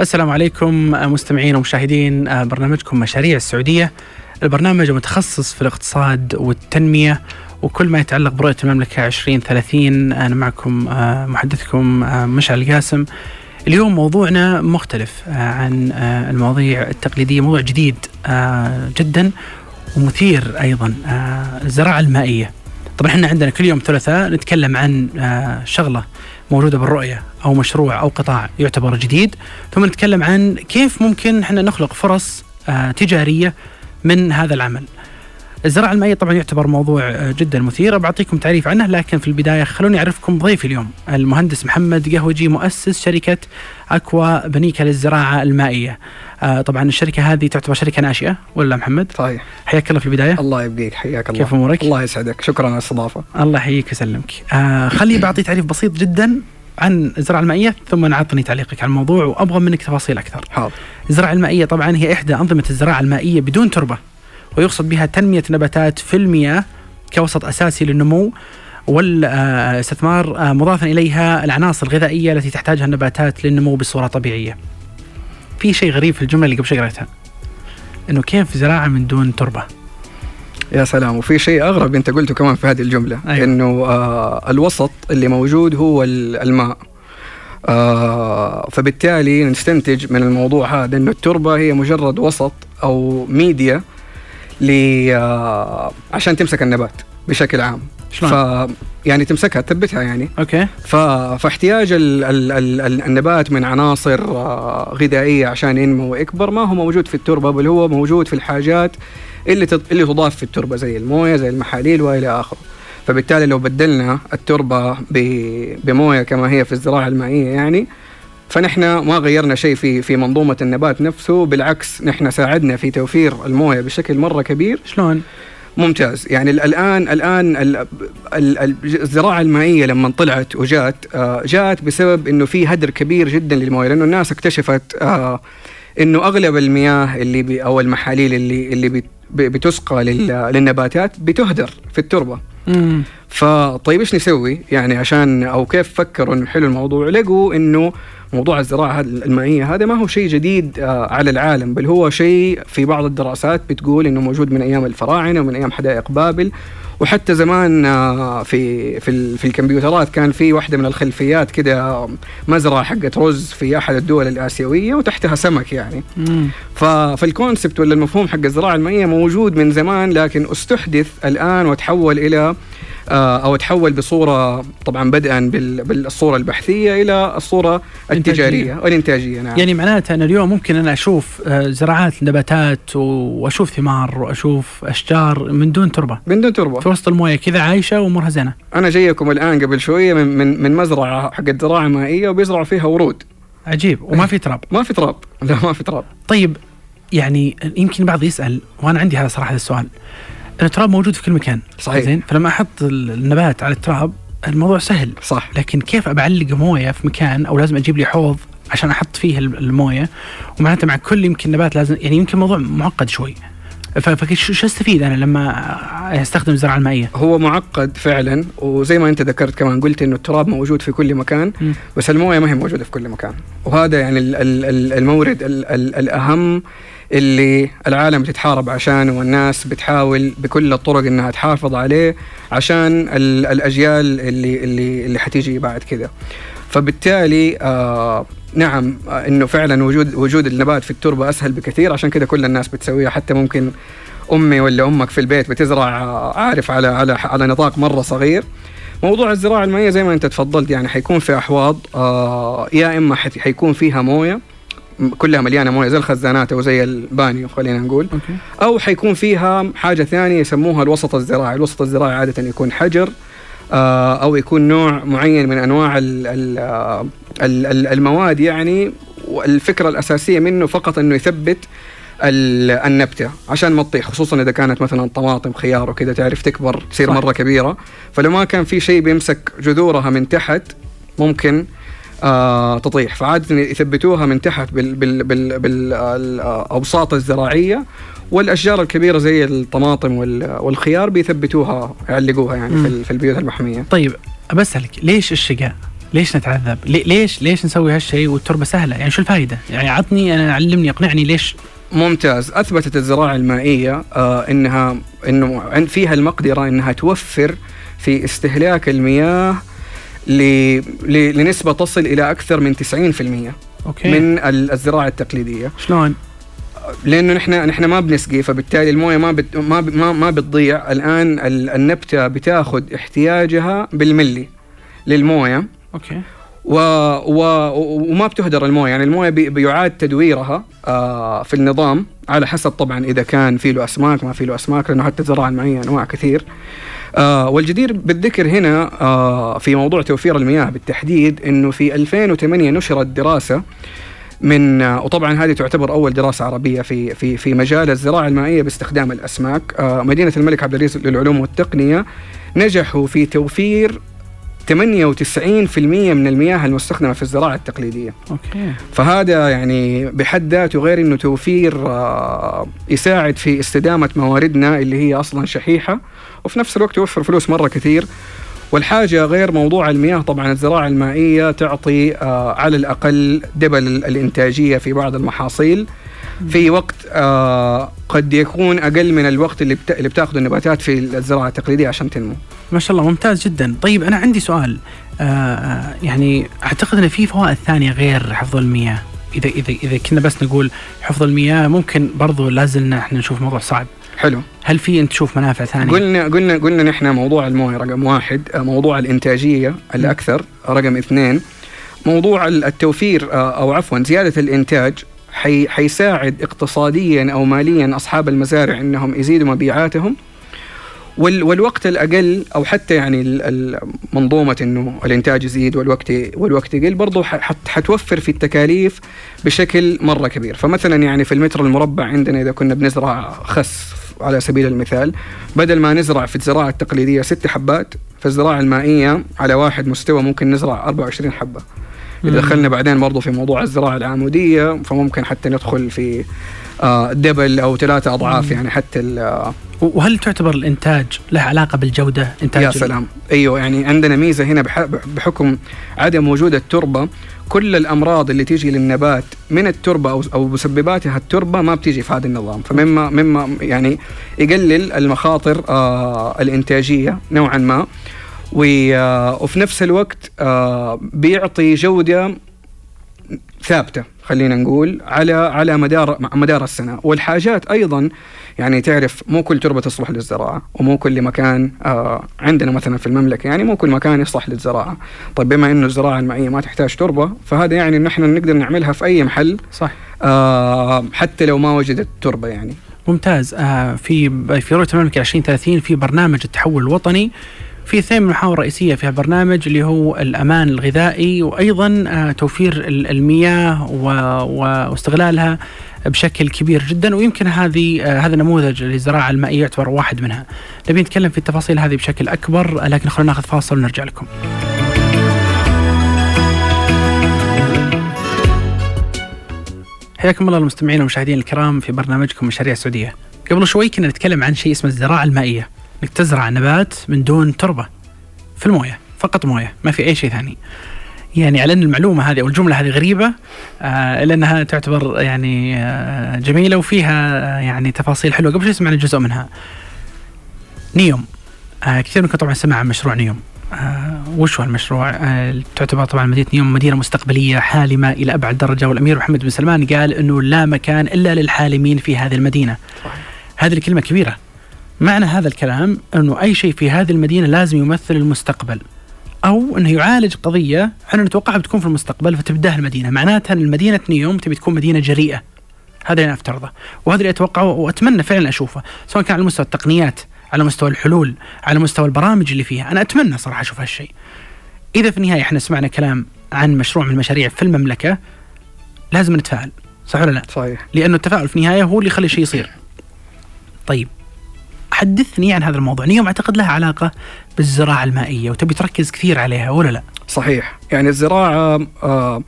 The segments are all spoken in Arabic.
السلام عليكم مستمعين ومشاهدين برنامجكم مشاريع السعودية. البرنامج متخصص في الاقتصاد والتنمية وكل ما يتعلق برؤية المملكة 2030 أنا معكم محدثكم مشعل القاسم اليوم موضوعنا مختلف عن المواضيع التقليدية موضوع جديد جدا ومثير أيضا الزراعة المائية. طبعا إحنا عندنا كل يوم ثلاثاء نتكلم عن شغلة موجودة بالرؤية أو مشروع أو قطاع يعتبر جديد ثم نتكلم عن كيف ممكن إحنا نخلق فرص تجارية من هذا العمل. الزراعة المائية طبعا يعتبر موضوع جدا مثير. بعطيكم تعريف عنه لكن في البداية خلوني أعرفكم ضيفي اليوم المهندس محمد قهوجي مؤسس شركة أكوا بنيكا للزراعة المائية. آه طبعا الشركة هذه تعتبر شركة ناشئة ولا محمد؟ صحيح. حياك الله في البداية. الله يبقيك حياك الله. كيف أمورك؟ الله يسعدك. شكرا على الاستضافة. الله يحييك ويسلمك. آه خلي بعطي تعريف بسيط جدا عن الزراعة المائية ثم نعطني تعليقك على الموضوع وأبغى منك تفاصيل أكثر. حاضر. الزراعة المائية طبعا هي إحدى أنظمة الزراعة المائية بدون تربة. ويقصد بها تنمية نباتات في المياه كوسط أساسي للنمو والاستثمار مضافا إليها العناصر الغذائية التي تحتاجها النباتات للنمو بصورة طبيعية. في شيء غريب في الجملة اللي قبل شوي قريتها إنه كيف زراعة من دون تربة؟ يا سلام وفي شيء أغرب أنت قلته كمان في هذه الجملة أيوة. إنه آه الوسط اللي موجود هو ال- الماء. آه فبالتالي نستنتج من الموضوع هذا إنه التربة هي مجرد وسط أو ميديا ل آه عشان تمسك النبات بشكل عام شلون؟ ف يعني تمسكها تثبتها يعني okay ف... فاحتياج ال... ال... ال... ال- النبات من عناصر آه، غذائية عشان ينمو ويكبر ما هو موجود في التربة بل هو موجود في الحاجات اللي تض... اللي تضاف في التربة زي الموية زي المحاليل وإلى آخره. فبالتالي لو بدلنا التربة ب... بموية كما هي في الزراعة المائية يعني فنحن ما غيرنا شيء في في منظومة النبات نفسه بالعكس نحن ساعدنا في توفير الموية بشكل مرة كبير. شلون؟ ممتاز. يعني ال- الان الآن ال- ال- ال- الزراعة المائية لما طلعت وجات آه، جات بسبب إنه في هدر كبير جدا للموية لأنه الناس اكتشفت آه، إنه أغلب المياه اللي أو المحاليل اللي اللي بت- بتسقى لل- للنباتات بتهدر في التربة. مم. فطيب إيش نسوي؟ يعني عشان أو كيف فكروا إنه يحلوا الموضوع؟ لقوا إنه موضوع الزراعة المائية هذا ما هو شيء جديد آه، على العالم بل هو شيء في بعض الدراسات بتقول إنه موجود من أيام الفراعنة ومن أيام حدائق بابل وحتى زمان آه، في في في الكمبيوترات كان في واحدة من الخلفيات كده مزرعة حقت رز في أحد الدول الآسيوية وتحتها سمك يعني. فالكونسبت ولا المفهوم حق الزراعة المائية موجود من زمان لكن استحدث الآن وتحول إلى آه، أو تحول بصورة طبعا بدءا بال- بالصورة البحثية إلى الصورة التجارية. والانتاجيه نعم. يعني معناته ان اليوم ممكن أنا أشوف آه، زراعات نباتات وأشوف ثمار وأشوف أشجار من دون تربة. من دون تربة. في وسط الموية كذا عايشة وامورها زينة. أنا جايكم الآن قبل شوية من من, من مزرعة حقت زراعه مائية وبيزرعوا فيها ورود. عجيب. وما في تراب. ما في تراب. لا ما في تراب. طيب يعني يمكن بعض يسأل وأنا عندي هذا صراحة السؤال. التراب موجود في كل مكان صحيح. زين فلما أحط ال- النبات على التراب الموضوع سهل صح لكن كيف بعلق موية في مكان أو لازم أجيب لي حوض عشان أحط فيه الم- الموية ومعناته مع كل يمكن نبات لازم يعني يمكن الموضوع معقد شوي فشو شو أستفيد أنا لما أستخدم الزراعه المائية؟ هو معقد فعلا وزي ما أنت ذكرت كمان قلت إنه التراب موجود في كل مكان. بس الموية ما هي موجودة في كل مكان وهذا يعني ال- ال- ال- المورد ال- ال- الأهم اللي العالم بتتحارب عشانه والناس بتحاول بكل الطرق إنها تحافظ عليه عشان ال- الأجيال اللي اللي اللي حتيجي بعد كذا فبالتالي آه نعم آه إنه فعلا وجود وجود النبات في التربة أسهل بكثير. عشان كذا كل الناس بتسويها. حتى ممكن أمي ولا أمك في البيت بتزرع آه، عارف على على على نطاق مرة صغير. موضوع الزراعة المائية زي ما أنت تفضلت يعني حيكون في أحواض آه يا إما حيكون فيها موية كلها مليانة موية زي الخزانات أو زي البانيو خلينا نقول. okay. أو حيكون فيها حاجة ثانية يسموها الوسط الزراعي، الوسط الزراعي عادة يكون حجر آه، أو يكون نوع معين من أنواع آه، ال- ال- المواد يعني والفكرة الأساسية منه فقط إنه يثبت ال- النبتة عشان ما تطيح خصوصا إذا كانت مثلا طماطم خيار وكذا تعرف تكبر تصير. مرة كبيرة. فلو ما كان في شيء بيمسك جذورها من تحت ممكن آه تطيح فعادة يثبتوها من تحت بال بال بال بالأوساط الزراعية والأشجار الكبيرة زي الطماطم وال- والخيار بيثبتوها يعلقوها يعني في, في البيوت المحمية طيب بسالك ليش الشقاء؟ ليش نتعذب؟ ليش ليش نسوي هالشيء والتربة سهلة؟ يعني شو الفائده؟ يعني عطني أنا علمني أقنعني ليش ممتاز أثبتت الزراعة المائية آه إنها إنه فيها المقدرة إنها توفر في استهلاك المياه لنسبة تصل إلى أكثر من 90% okay. من الزراعة التقليدية. شلون؟ لأنه نحن نحن ما بنسقي فبالتالي الموية ما بت ما ما, ما بتضيع. الآن النبتة بتاخذ احتياجها بالملي للموية. okay. و و وما بتهدر الموية. يعني الموية بي بيعاد تدويرها آه في النظام. على حسب طبعا إذا كان في له أسماك ما في له أسماك لأنه حتى الزراعه المائيه أنواع كثير. آه والجدير بالذكر هنا آه في موضوع توفير المياه بالتحديد إنه في 2008 نشرت دراسة من آه وطبعا هذه تعتبر أول دراسة عربية في في في مجال الزراعة المائية باستخدام الأسماك. آه مدينة الملك عبد العزيز للعلوم والتقنية نجحوا في توفير 98% من المياه المستخدمة في الزراعة التقليدية. أوكي. فهذا يعني بحد ذاته غير أنه توفير آه، يساعد في استدامة مواردنا اللي هي أصلا شحيحة وفي نفس الوقت يوفر فلوس مرة كثير. والحاجة غير موضوع المياه طبعا الزراعة المائية تعطي آه، على الأقل دبل الإنتاجية في بعض المحاصيل. في وقت آه قد يكون أقل من الوقت اللي بتا... اللي بتاخذه النباتات في الزراعة التقليدية عشان تنمو. ما شاء الله ممتاز جدا، طيب أنا عندي سؤال آه, آه، يعني أعتقد إن في فوائد ثانية غير حفظ المياه، إذا إذا إذا كنا بس نقول حفظ المياه ممكن برضو لازلنا إحنا نشوف موضوع صعب. حلو هل في أنت تشوف منافع ثانية؟ قلنا قلنا قلنا نحن موضوع الموية رقم واحد، آه، موضوع الإنتاجية الأكثر رقم اثنين، موضوع التوفير آه، أو عفوا زيادة الإنتاج حي حيساعد اقتصاديا أو ماليا أصحاب المزارع إنهم يزيدوا مبيعاتهم. وال والوقت الأقل أو حتى يعني منظومة إنه الإنتاج يزيد والوقت والوقت يقل برضه حتوفر في التكاليف بشكل مرة كبير. فمثلا يعني في المتر المربع عندنا إذا كنا بنزرع خس على سبيل المثال بدل ما نزرع في الزراعة التقليدية ست حبات في الزراعه المائية على واحد مستوى ممكن نزرع 24 حبة. إذا دخلنا بعدين برضو في موضوع الزراعة العمودية فممكن حتى ندخل في آه دبل أو ثلاثة أضعاف يعني حتى وهل تعتبر الإنتاج له علاقة بالجودة؟ إنتاج يا سلام. أيوه يعني عندنا ميزة هنا بحكم عدم وجود التربة كل الأمراض اللي تيجي للنبات من التربة أو أو مسبباتها التربة ما بتيجي في هذا النظام. فمما مما يعني يقلل المخاطر آه الإنتاجية نوعا ما. وفي نفس الوقت آه، بيعطي جودة ثابتة خلينا نقول على على مدار مدار السنة. والحاجات أيضا يعني تعرف مو كل تربة تصلح للزراعة ومو كل مكان آه عندنا مثلا في المملكة يعني مو كل مكان يصلح للزراعة. طيب بما إنه الزراعة المائيه ما تحتاج تربة فهذا يعني إن إحنا نقدر نعملها في أي محل صح. آه حتى لو ما وجدت تربة يعني. ممتاز. آه في في رؤية المملكة 2030 في برنامج التحول الوطني في اثنين من المحاور الرئيسية في البرنامج اللي هو الأمان الغذائي وأيضا آه، توفير المياه واستغلالها بشكل كبير جدا ويمكن هذه آه، هذا النموذج للزراعة المائية يعتبر واحد منها. نبي نتكلم في التفاصيل هذه بشكل أكبر لكن خلونا ناخذ فاصل ونرجع لكم. حياكم الله المستمعين والمشاهدين الكرام في برنامجكم مشاريع السعودية. قبل شوي كنا نتكلم عن شيء اسمه الزراعة المائية. إنك تزرع نبات من دون تربة في الموية فقط موية ما في أي شيء ثاني. يعني على أن المعلومة هذه أو الجملة هذه غريبة آه إلا أنها تعتبر يعني آه جميلة وفيها آه يعني تفاصيل حلوة. قبل شوي سمعنا جزء منها. نيوم. آه كثير منكم طبعا سمع عن مشروع نيوم. آه وش هو المشروع؟ آه تعتبر طبعا مدينة نيوم مدينة مستقبلية حالمة إلى أبعد درجة. والأمير محمد بن سلمان قال إنه لا مكان إلا للحالمين في هذه المدينة. هذه الكلمة كبيرة. معنى هذا الكلام أنه أي شيء في هذه المدينة لازم يمثل المستقبل أو أنه يعالج قضية إحنا نتوقعها بتكون في المستقبل فتبدأها المدينة معناتها أن المدينة نيوم تبي تكون مدينة جريئة. هذا أنا أفترضه وهذا اللي أتوقعه وأتمنى فعلا أشوفه سواء كان على مستوى التقنيات على مستوى الحلول على مستوى البرامج اللي فيها أنا أتمنى صراحة أشوف هالشيء. إذا في النهاية إحنا سمعنا كلام عن مشروع من المشاريع في المملكة لازم نتفائل صح ولا لا؟ صحيح. لأنه التفاؤل في النهاية هو اللي يخلي الشيء يصير. طيب حدثني عن هذا الموضوع. نيوم أعتقد لها علاقة بالزراعة المائية وتبي تركز كثير عليها ولا لا؟ صحيح. يعني الزراعة آه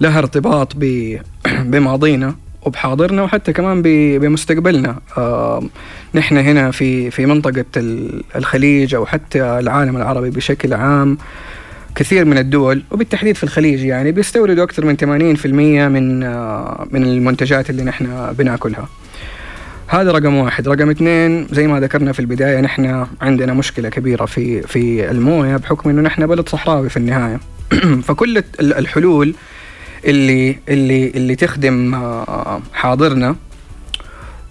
لها ارتباط بماضينا وبحاضرنا وحتى كمان بمستقبلنا. آه نحن هنا في في منطقة الخليج أو حتى العالم العربي بشكل عام. كثير من الدول وبالتحديد في الخليج يعني بيستوردوا أكثر من 80% من آه، من المنتجات اللي نحن بناكلها. هذا رقم واحد، رقم اثنين زي ما ذكرنا في البداية نحن عندنا مشكلة كبيرة في في الموية بحكم إنه نحن بلد صحراوي في النهاية. فكل الحلول اللي اللي اللي تخدم آه، حاضرنا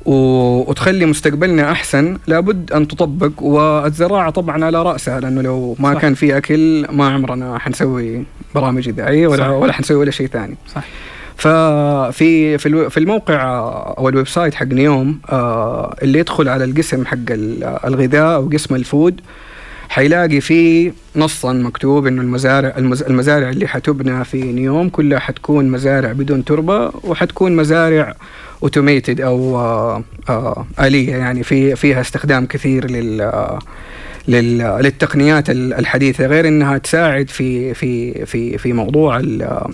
وتخلي مستقبلنا أحسن لابد أن تطبق والزراعة طبعا على رأسها لأنه لو ما صح. كان في أكل ما عمرنا حنسوي برامج إذاعية ولا صح. ولا حنسوي ولا شيء ثاني صح ففي في الموقع أو ال website حق نيوم آه، اللي يدخل على القسم حق الغذاء أو قسم ال food حيلاقي فيه نصا مكتوب إنه المزارع المزارع اللي حتبنى في نيوم كلها حتكون مزارع بدون تربة وحتكون مزارع اوتوميتد أو آه، آه، آلية. يعني في فيها استخدام كثير لل للتقنيات الحديثة. غير إنها تساعد في في في في موضوع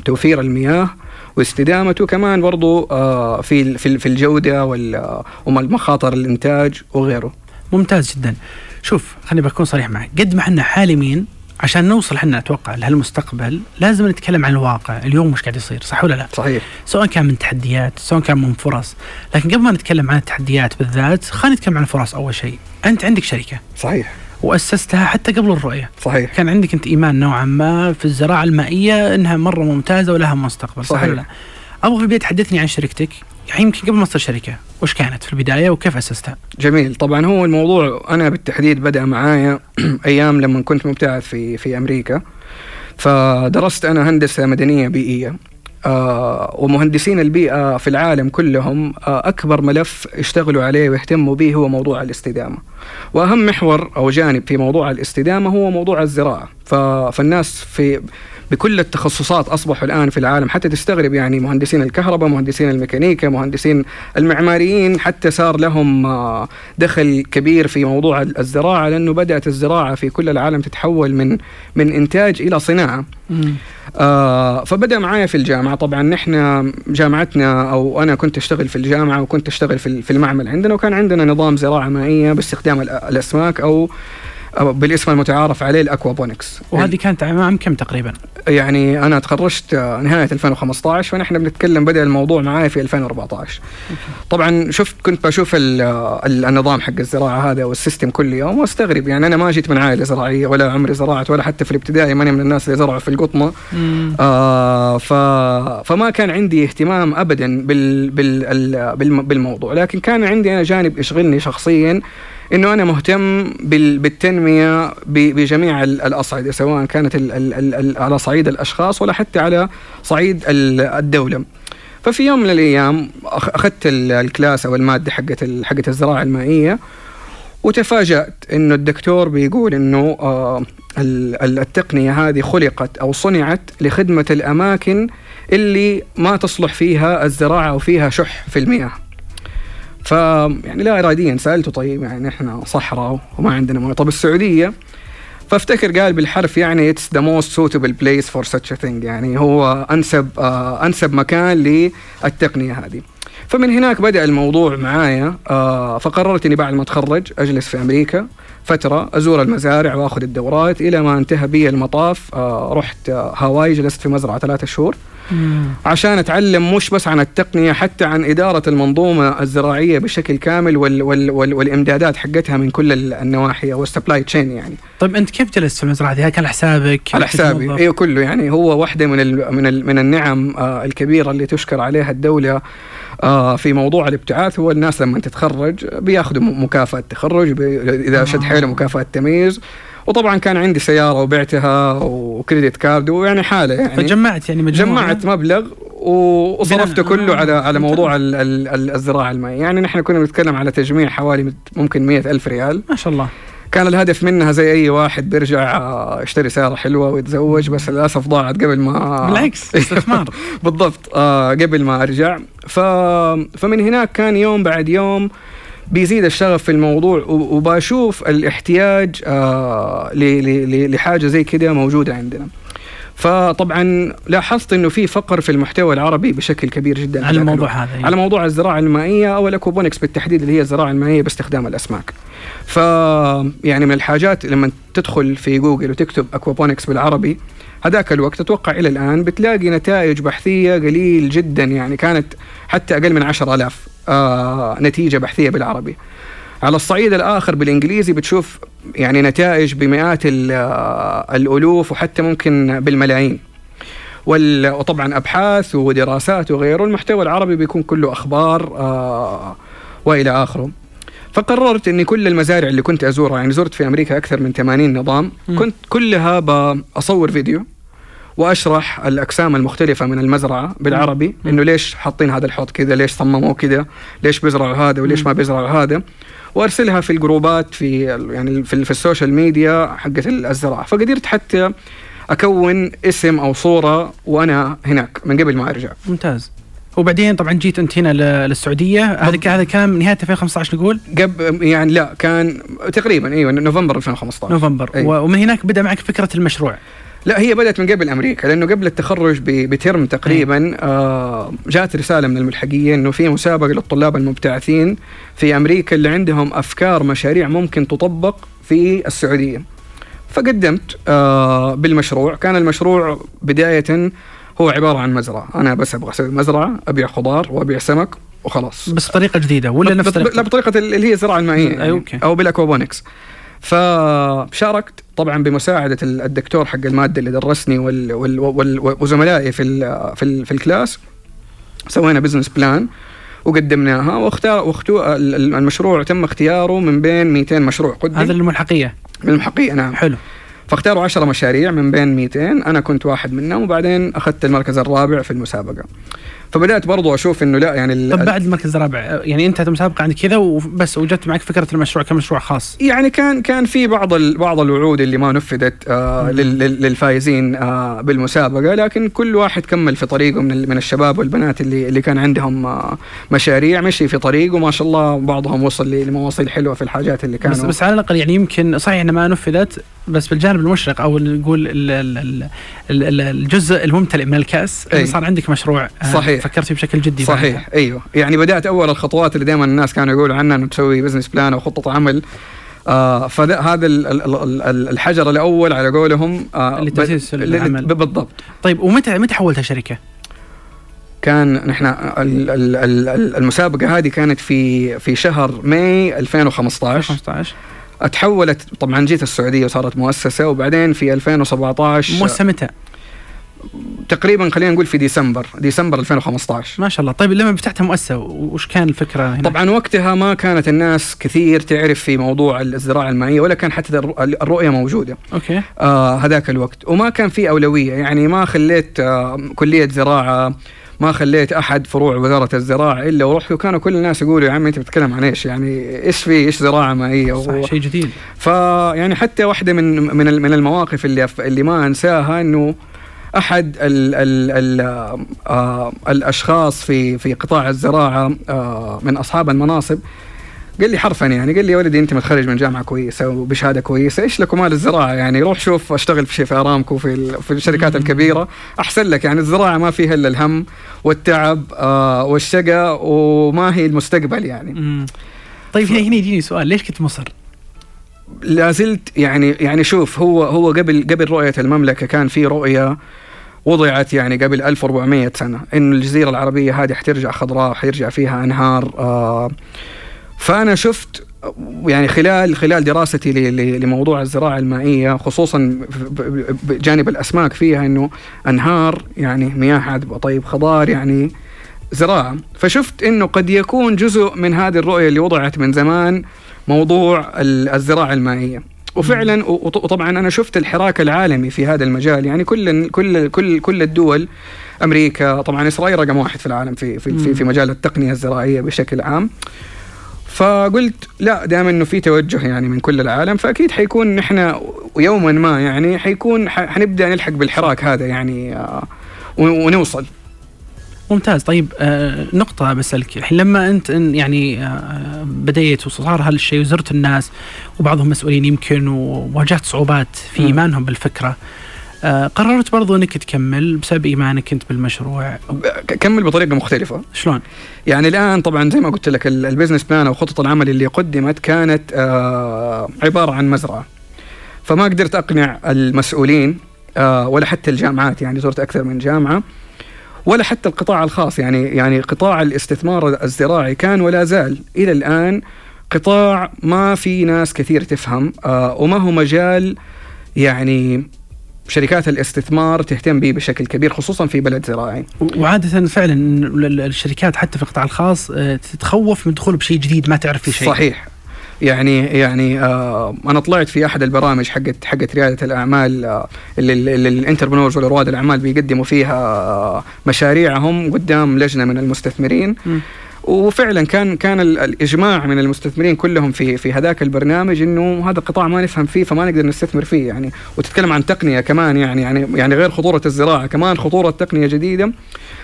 توفير المياه واستدامته كمان برضو آه، في في الجودة والمخاطر الإنتاج وغيره. ممتاز جدا. شوف خليني بكون صريح معك. قد ما إحنا حالمين عشان نوصل إحنا أتوقع لهالمستقبل لازم نتكلم عن الواقع. اليوم مش قاعد يصير؟ صح ولا لا؟ صحيح. سواء كان من تحديات سواء كان من فرص. لكن قبل ما نتكلم عن التحديات بالذات خلينا نتكلم عن الفرص أول شيء. أنت عندك شركة. صحيح. وأسستها حتى قبل الرؤية. صحيح. كان عندك أنت إيمان نوعا ما في الزراعة المائية إنها مرة ممتازة ولها مستقبل صحيح, صحيح. ولا أبغى في البدايه تحدثني عن شركتك. يعني يمكن قبل ما تصير شركة وش كانت في البداية وكيف أسستها؟ جميل. طبعا هو الموضوع أنا بالتحديد بدأ معايا أيام لما كنت مبتعث في في أمريكا. فدرست أنا هندسة مدنية بيئية. ومهندسين البيئة في العالم كلهم آه أكبر ملف يشتغلوا عليه ويهتموا به هو موضوع الاستدامة. وأهم محور أو جانب في موضوع الاستدامة هو موضوع الزراعة. فالناس في بكل التخصصات أصبحوا الآن في العالم حتى تستغرب يعني مهندسين الكهرباء مهندسين الميكانيكا مهندسين المعماريين حتى صار لهم آه، دخل كبير في موضوع الزراعة لأنه بدأت الزراعة في كل العالم تتحول من من إنتاج إلى صناعة. آه فبدأ معايا في الجامعة. طبعا نحن جامعتنا أو أنا كنت أشتغل في الجامعة وكنت أشتغل في في المعمل عندنا وكان عندنا نظام زراعة مائية باستخدام الأسماك أو بالاسم المتعارف عليه ال aquaponics. وهذه كانت عام كم تقريبا؟ يعني أنا تخرجت نهاية 2015 فنحن بنتكلم بدا الموضوع معاي في 2014 طبعا شفت كنت بشوف النظام حق الزراعة هذا وال system كل يوم واستغرب. يعني أنا ما جيت من عائلة زراعية ولا عمري زرعت ولا حتى في الابتدائي ماني من الناس اللي زرعوا في القطنة. آه ف فما كان عندي اهتمام ابدا بال بال بالموضوع. لكن كان عندي أنا جانب يشغلني شخصيا إنه أنا مهتم بالتنمية بجميع الأصعدة سواء كانت على صعيد الأشخاص ولا حتى على صعيد الدولة. ففي يوم من الأيام أخذت الكلاس أو المادة حقت حقت الزراعة المائية وتفاجأت إنه الدكتور بيقول إنه آه، التقنية هذه خلقت أو صنعت لخدمة الأماكن اللي ما تصلح فيها الزراعة وفيها شح في المياه. ف يعني لا اراديا سألته طيب يعني إحنا صحراء وما عندنا مويه طب السعودية؟ فافتكر قال بالحرف يعني it's the most suitable place for such thing يعني هو أنسب آه أنسب مكان للتقنية هذه. فمن هناك بدأ الموضوع معايا آه فقررت إني بعد ما أتخرج أجلس في أمريكا. فترة أزور المزارع وأخذ الدورات إلى ما انتهى بي المطاف آه رحت آه هاواي جلست في مزرعة ثلاثة شهور عشان أتعلم مش بس عن التقنية حتى عن إدارة المنظومة الزراعية بشكل كامل وال وال وال والإمدادات حقتها من كل النواحي وال supply chain يعني. طيب أنت كيف جلست في المزرعة دي؟ كان على حسابك؟ على حسابي أيوه كله يعني هو واحدة من ال من ال من النعم آه الكبيرة اللي تشكر عليها الدولة في موضوع الابتعاث هو الناس لما تتخرج بياخذوا مكافأة تخرج إذا. شد حيله مكافأة تمييز وطبعا كان عندي سيارة وبعتها و credit card ويعني حالة يعني. فجمعت يعني مجموعة. جمعت مبلغ وصرفته كله على على موضوع ال ال الزراعة المائية. يعني نحن كنا نتكلم على تجميع حوالي ممكن مية ألف ريال. ما شاء الله. كان الهدف منها زي أي واحد بيرجع آه، يشتري سيارة حلوة ويتزوج بس للأسف ضاعت قبل ما بالعكس استثمار. بالضبط آه قبل ما أرجع. ف... فمن هناك كان يوم بعد يوم بيزيد الشغف في الموضوع وبشوف الاحتياج آه لحاجة زي كده موجودة عندنا. فطبعا لاحظت إنه في فقر في المحتوى العربي بشكل كبير جدا. على الموضوع هذا يعني. على موضوع الزراعة المائية أو ال aquaponics بالتحديد اللي هي الزراعة المائية باستخدام الأسماك. ف يعني من الحاجات لما تدخل في جوجل وتكتب aquaponics بالعربي هذاك الوقت أتوقع إلى الآن بتلاقي نتائج بحثية قليل جدا يعني كانت حتى أقل من 10000 آه نتيجة بحثية بالعربي. على الصعيد الآخر بالإنجليزي بتشوف يعني نتائج بمئات آه، الألوف وحتى ممكن بالملايين. وطبعا أبحاث ودراسات وغيره المحتوى العربي بيكون كله أخبار آه وإلى آخره. فقررت إني كل المزارع اللي كنت أزورها يعني زرت في أمريكا أكثر من 80 نظام. كنت كلها بصور فيديو وأشرح الأقسام المختلفة من المزرعة بالعربي إنه ليش حاطين هذا الحوض كذا ليش صمموه كذا ليش بيزرعوا هذا وليش ما بيزرعوا هذا. وأرسلها في ال groupات في يعني في, في ال social media حقت الزراعه فقدرت حتى أكون اسم أو صورة وأنا هناك من قبل ما أرجع. ممتاز. وبعدين طبعا جيت أنت هنا للسعودية. هذا هذا كان نهاية 2015 نقول؟ قبل يعني لا كان تقريبا إيوه نوفمبر 2015 نوفمبر. أيوة. ومن هناك بدأ معك فكرة المشروع. لا هي بدأت من قبل أمريكا لأنه قبل التخرج ب term تقريبا آه جات رسالة من الملحقيه إنه في مسابقة للطلاب المبتعثين في أمريكا اللي عندهم أفكار مشاريع ممكن تطبق في السعودية. فقدمت آه بالمشروع. كان المشروع بداية هو عبارة عن مزرعة. أنا بس أبغى أسوي مزرعة أبيع خضار وأبيع سمك وخلاص. بس بطريقه جديدة ولا نفس لا بطريقة اللي هي الزراعه المائيه يعني okay. أو بال aquaponics. فشاركت طبعا بمساعدة الدكتور حق المادة اللي درسني وال وال وال وزملائي في ال في, ال في ال class. سوينا business plan وقدمناها واختار واختو المشروع تم اختياره من بين 200 مشروع. قدم هذا الملحقية؟ الملحقية نعم. حلو. فاختاروا 10 مشاريع من بين 200 أنا كنت واحد منهم وبعدين أخذت المركز الرابع في المسابقة. فبدأت برضو أشوف إنه لا يعني طب بعد المركز الرابع يعني أنت مسابقة عندك كذا وبس وجدت معك فكرة المشروع كمشروع خاص. يعني كان كان في بعض بعض الوعود اللي ما نفذت آه للفائزين آه بالمسابقة لكن كل واحد كمل في طريقه من من الشباب والبنات اللي اللي كان عندهم آه مشاريع مشي في طريقه وما شاء الله بعضهم وصل لمواصيل حلوة في الحاجات اللي كانوا. بس, بس على الأقل يعني يمكن صحيح إنها ما نفذت بس بالجانب المشرق أو نقول الجزء الممتلئ من الكأس أي. صار عندك مشروع آه، صحيح. فكرت فيه بشكل جدي صحيح. بعدها. أيوه. يعني بدأت أول الخطوات اللي دائما الناس كانوا يقولوا عنها إنه تسوي business plan أو خطة عمل. آه فهذا الحجر الأول على قولهم آه لتاسيس العمل. بالضبط. طيب ومتى متى حولتها شركة؟ كان نحن المسابقة هذه كانت في في شهر ماي 2015 2015 اتحولت طبعا جيت السعودية وصارت مؤسسة وبعدين في 2017 مؤسسه متى؟ تقريبا خلينا نقول في ديسمبر ديسمبر 2015 ما شاء الله. طيب لما فتحتها مؤسسة وش كان الفكرة هنا؟ طبعا وقتها ما كانت الناس كثير تعرف في موضوع الزراعة المائية ولا كان حتى الرؤية موجودة. okay. آه هذاك الوقت. وما كان في أولوية يعني ما خليت آه كلية زراعة ما خليت أحد فروع وزارة الزراعة إلا ورحت وكانوا كل الناس يقولوا يا عمي أنت بتتكلم عن إيش؟ يعني إيش في؟ إيش زراعة مائيه صح شيء جديد. فيعني حتى واحدة من من من المواقف اللي اللي ما أنساها إنه أحد ال ال ال آه الأشخاص في في قطاع الزراعة آه من أصحاب المناصب قال لي حرفا يعني قال لي يا ولدي أنت متخرج من جامعة كويسة وبشهادة كويسة إيش لك ومال الزراعة يعني روح شوف أشتغل في شيء في أرامكو في في الشركات الكبيرة أحسن لك يعني الزراعة ما فيها إلا الهم والتعب آه والشقى وما هي المستقبل يعني مم. طيب هنا هنا يجيني سؤال ليش كنت مصر؟ لا زلت يعني يعني شوف هو هو قبل قبل رؤية المملكة كان في رؤية وضعت يعني قبل 1400 سنة انه الجزيرة العربية هذه حترجع خضراء وحيرجع فيها أنهار آه فأنا شفت يعني خلال خلال دراستي لموضوع الزراعة المائية خصوصا بجانب الأسماك فيها إنه أنهار يعني مياه عذبه طيب خضار يعني زراعة. فشفت إنه قد يكون جزء من هذه الرؤية اللي وضعت من زمان موضوع الزراعة المائية. وفعلا وطبعا أنا شفت الحراك العالمي في هذا المجال. يعني كل كل كل كل الدول أمريكا طبعا إسرائيل رقم واحد في العالم في في في مجال التقنية الزراعية بشكل عام. فقلت لا دام إنه في توجه يعني من كل العالم فأكيد حيكون نحن يوما ما يعني حيكون حنبدأ نلحق بالحراك هذا يعني آه، ونوصل. ممتاز. طيب آه نقطة بسألك. الحين لما أنت يعني آه بديت وصار هالشيء وزرت الناس وبعضهم مسؤولين يمكن وواجهت صعوبات في إيمانهم بالفكرة قررت برضو إنك تكمل بسبب إيمانك أنت بالمشروع. كمل بطريقة مختلفة. شلون؟ يعني الآن طبعا زي ما قلت لك ال business plan أو خطط العمل اللي قدمت كانت آه عبارة عن مزرعة. فما قدرت أقنع المسؤولين آه ولا حتى الجامعات يعني زرت أكثر من جامعة ولا حتى القطاع الخاص. يعني يعني قطاع الاستثمار الزراعي كان ولا زال. إلى الآن قطاع ما في ناس كثير تفهم آه وما هو مجال يعني شركات الاستثمار تهتم به بشكل كبير خصوصا في بلد زراعي. وعادة فعلا الشركات حتى في القطاع الخاص آه، تتخوف من دخول بشيء جديد ما تعرف فيه شيء. صحيح. يعني يعني آه أنا طلعت في أحد البرامج حقت حقت ريادة الأعمال آه اللي, اللي الانتربرنورز ولا رواد الأعمال بيقدموا فيها آه مشاريعهم قدام لجنة من المستثمرين. م. وفعلا كان كان الإجماع من المستثمرين كلهم في في هذاك البرنامج إنه هذا القطاع ما نفهم فيه فما نقدر نستثمر فيه يعني. وتتكلم عن تقنية كمان يعني يعني يعني غير خطورة الزراعة كمان خطورة تقنية جديدة.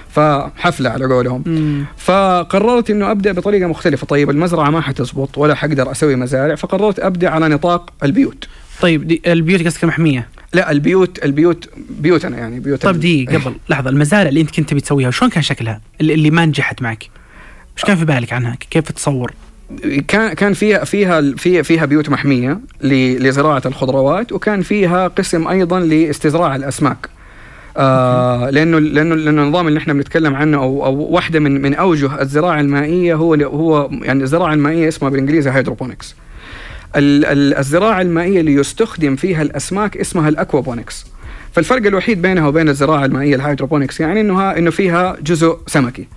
فحفلة على قولهم. مم. فقررت إنه أبدأ بطريقة مختلفة. طيب المزرعة ما حتزبط ولا حقدر أسوي مزارع فقررت أبدأ على نطاق البيوت. طيب البيوت قصدك محمية؟ لا البيوت البيوت بيوتنا يعني بيوت طيب دي قبل لحظة المزارع اللي أنت كنت تبي تسويها شلون كان شكلها؟ اللي, اللي ما نجحت معك. إيش كان في بالك عنها؟ كيف تصور؟ كان كان فيها فيها فيها فيها بيوت محمية لزراعة الخضروات وكان فيها قسم أيضا لاستزراع الأسماك. آه لأنه لأنه لأنه النظام اللي إحنا بنتكلم عنه أو أو واحدة من من أوجه الزراعة المائية هو هو يعني الزراعة المائية اسمها بالإنجليزي hydroponics الزراعة المائية اللي يستخدم فيها الأسماك اسمها ال aquaponics فالفرق الوحيد بينها وبين الزراعة المائية ال hydroponics يعني إنه إنه فيها جزء سمكي.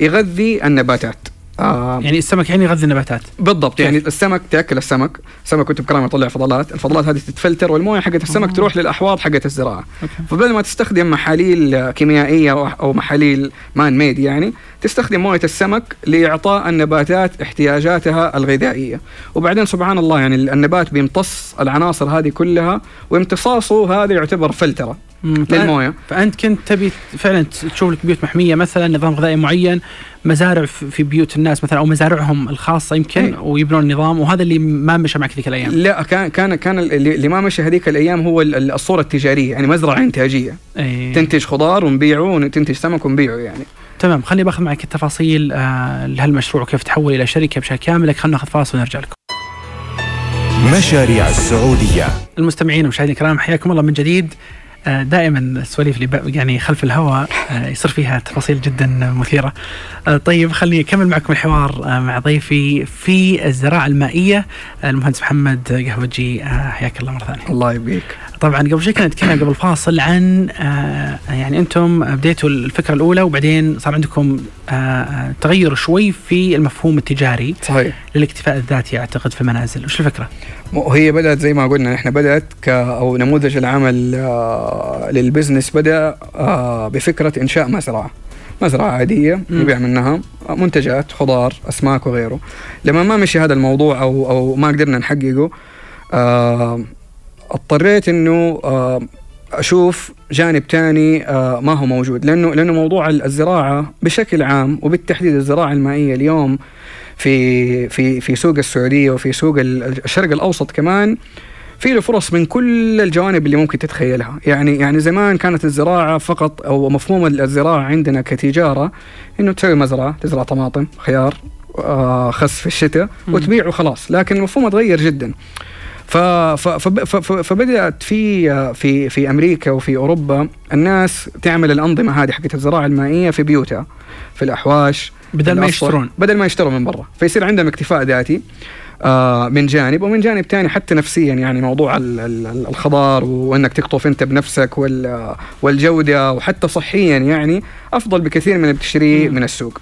يغذي النباتات. آه. يعني السمك يعني يغذي النباتات. بالضبط يعني السمك تأكل السمك. السمك كنت بكرامه يطلع فضلات. الفضلات هذه تتفلتر والمويه حقت السمك آه. تروح للأحواض حقت الزراعة. أوكي. فبدل ما تستخدم محاليل كيميائية أو محاليل man made يعني تستخدم مويه السمك لإعطاء النباتات احتياجاتها الغذائية. وبعدين سبحان الله يعني النبات بيمتص العناصر هذه كلها وامتصاصه هذا يعتبر فلترة للموية. فأنت كنت تبي فعلا تشوف لك بيوت محمية مثلا نظام غذائي معين مزارع في بيوت الناس مثلا أو مزارعهم الخاصة يمكن أي. ويبنون نظام وهذا اللي ما مشى معك ذيك الأيام؟ لا كان كان كان اللي ما مشى هذيك الأيام هو الصورة التجارية يعني مزرعة إنتاجية. أي. تنتج خضار ونبيعه وتنتج سمك ونبيعه يعني. تمام خليني باخذ معك التفاصيل آه لهالمشروع وكيف تحول إلى شركة بشكل كامل لكن خلينا ناخذ فاصل ونرجع لكم مشاريع السعودية المستمعين والمشاهدين الكرام حياكم الله من جديد آه، دائما السواليف اللي يعني خلف الهواء آه، يصير فيها تفاصيل جدا مثيرة. طيب خليني أكمل معكم الحوار مع ضيفي في الزراعة المائية المهندس محمد قهوجي حياك الله مرة ثانية. الله يبيك. طبعا قبل شوي كنا نتكلم قبل فاصل عن يعني أنتم بديتوا الفكرة الأولى وبعدين صار عندكم تغير شوي في المفهوم التجاري صحيح. للاكتفاء الذاتي أعتقد في المنازل، وش الفكرة؟ وهي بدأت زي ما قلنا إحنا بدأت ك أو نموذج العمل آه للبزنس بدأ آه بفكرة إنشاء مزرعة. مزرعة عادية نبيع منها منتجات خضار أسماك وغيره. لما ما مشي هذا الموضوع أو أو ما قدرنا نحققه آه اضطريت إنه آه أشوف جانب ثاني آه ما هو موجود. لأنه لأنه موضوع الزراعة بشكل عام وبالتحديد الزراعة المائية اليوم في في في سوق السعودية وفي سوق الشرق الأوسط كمان في له فرص من كل الجوانب اللي ممكن تتخيلها. يعني يعني زمان كانت الزراعة فقط أو مفهوم الزراعة عندنا كتجارة إنه تسوي مزرعة تزرع طماطم خيار آه خس في الشتاء وتبيع وخلاص لكن المفهوم تغير جدا. فبدأت في في في أمريكا وفي أوروبا الناس تعمل الأنظمة هذه حقت الزراعة المائية في بيوتها في الأحواش بدل ما يشترون. بدل ما يشترون من برا. فيصير عندهم اكتفاء ذاتي آه من جانب ومن جانب ثاني حتى نفسيا يعني موضوع الخضار وإنك تقطف أنت بنفسك والجودة وحتى صحيا يعني أفضل بكثير من اللي بتشتريه من السوق.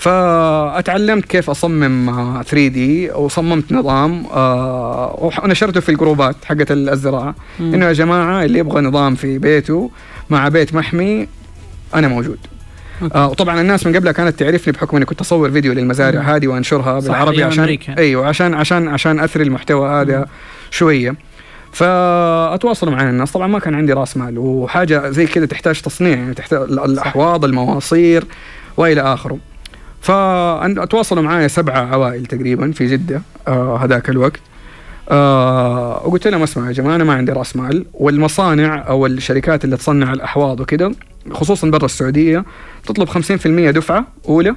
فأتعلمت كيف أصمم 3 دي وصممت نظام آه ونشرته في الجروبات حقت الزراعه إنه يا جماعة اللي يبغى نظام في بيته مع بيت محمي أنا موجود. آه وطبعا الناس من قبلها كانت تعرفني بحكم إني كنت أصور فيديو للمزارع هذه وأنشرها بالعربي عشان أمريكا. أيوه عشان عشان عشان أثري المحتوى هذا شوية. فأتواصلوا معنا الناس. طبعا ما كان عندي رأس مال وحاجة زي كذا تحتاج تصنيع يعني تحتاج الأحواض المواصير وإلى آخره. فتواصلوا معي سبعة عوائل تقريبا في جدة آه هذاك الوقت. آه وقلت لهم اسمعوا يا جماعة أنا ما عندي رأس مال والمصانع أو الشركات اللي تصنع الأحواض وكذا خصوصا برا السعودية تطلب 50% دفعة أولى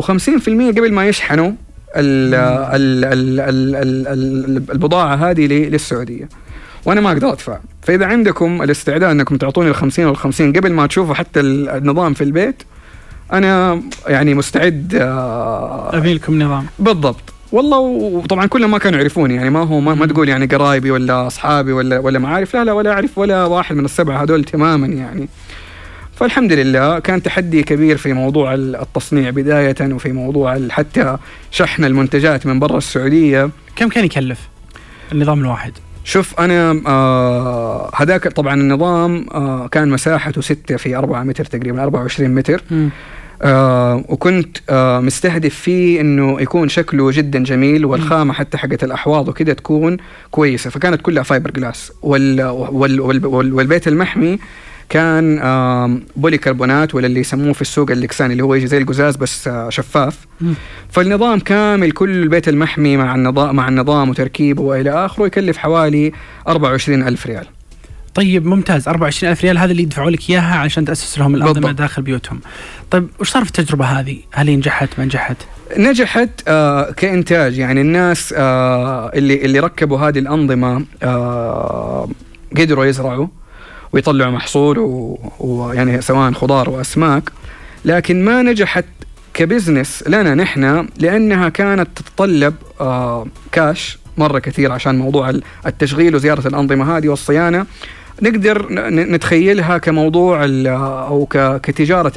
و50% قبل ما يشحنوا ال ال ال ال ال البضاعة هذه للسعودية. وأنا ما أقدر أدفع. فإذا عندكم الاستعداد أنكم تعطوني ال 50 وال 50 قبل ما تشوفوا حتى النظام في البيت أنا يعني مستعد آه ابي لكم نظام. بالضبط. والله وطبعا كلهم ما كانوا يعرفوني يعني ما هو ما, ما تقول يعني قرايبي ولا أصحابي ولا ولا معارف لا لا ولا أعرف ولا واحد من السبعة هذول تماما يعني. فالحمد لله كان تحدي كبير في موضوع التصنيع بداية وفي موضوع حتى شحن المنتجات من برا السعودية. كم كان يكلف النظام الواحد؟ شوف أنا آه هذاك طبعا النظام آه كان مساحته 6 في 4 متر تقريبا 24 متر. آه وكنت آه مستهدف فيه إنه يكون شكله جدا جميل والخامة حتى حقت الأحواض وكذا تكون كويسة. فكانت كلها فايبر جلاس وال وال وال وال والبيت المحمي كان بولي كربونات ولا اللي يسموه في السوق اللكساني اللي هو يجي زي القزاز بس آه، شفاف. فالنظام كامل كل البيت المحمي مع النظام مع النظام وتركيبه وإلى آخره يكلف حوالي 24 ألف ريال. طيب ممتاز. 24 ألف ريال هذا اللي يدفعوا لك إياها عشان تأسس لهم الأنظمة داخل بيوتهم. طيب وش صار في التجربة هذه؟ هل هي نجحت ما نجحت؟ نجحت آه كإنتاج. يعني الناس آه اللي اللي ركبوا هذه الأنظمة آه قدروا يزرعوا ويطلعوا محصول ويعني سواء خضار واسماك لكن ما نجحت ك business لنا نحن لأنها كانت تتطلب آه كاش مرة كثير عشان موضوع التشغيل وزيارة الأنظمة هذه والصيانة. نقدر نتخيلها كموضوع أو كتجارة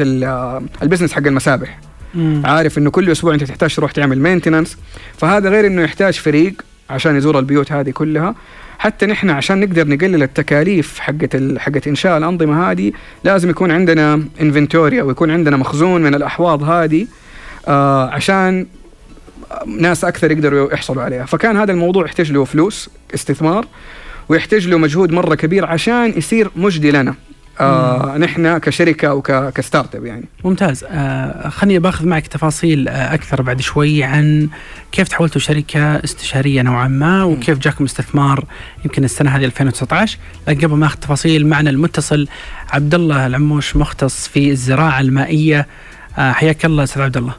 ال business حق المسابح. مم. عارف إنه كل أسبوع أنت تحتاج تروح تعمل maintenance فهذا غير إنه يحتاج فريق عشان يزور البيوت هذه كلها. حتى نحن عشان نقدر نقلل التكاليف حقت حقت إنشاء الأنظمة هذه لازم يكون عندنا inventory أو يكون عندنا مخزون من الأحواض هذه آه عشان ناس أكثر يقدروا يحصلوا عليها. فكان هذا الموضوع يحتاج له فلوس استثمار. ويحتاج له مجهود مرة كبير عشان يصير مجدي لنا. آه نحن كشركة أو ك startup يعني. ممتاز. آه خليني باخذ معك تفاصيل آه أكثر بعد شوي عن كيف تحولتوا شركة استشارية نوعا ما وكيف جاكم استثمار يمكن السنة هذه 2019 لكن قبل ما أخذ تفاصيل معنا المتصل عبد الله العموش مختص في الزراعة المائية. آه حياك الله أستاذ عبد الله.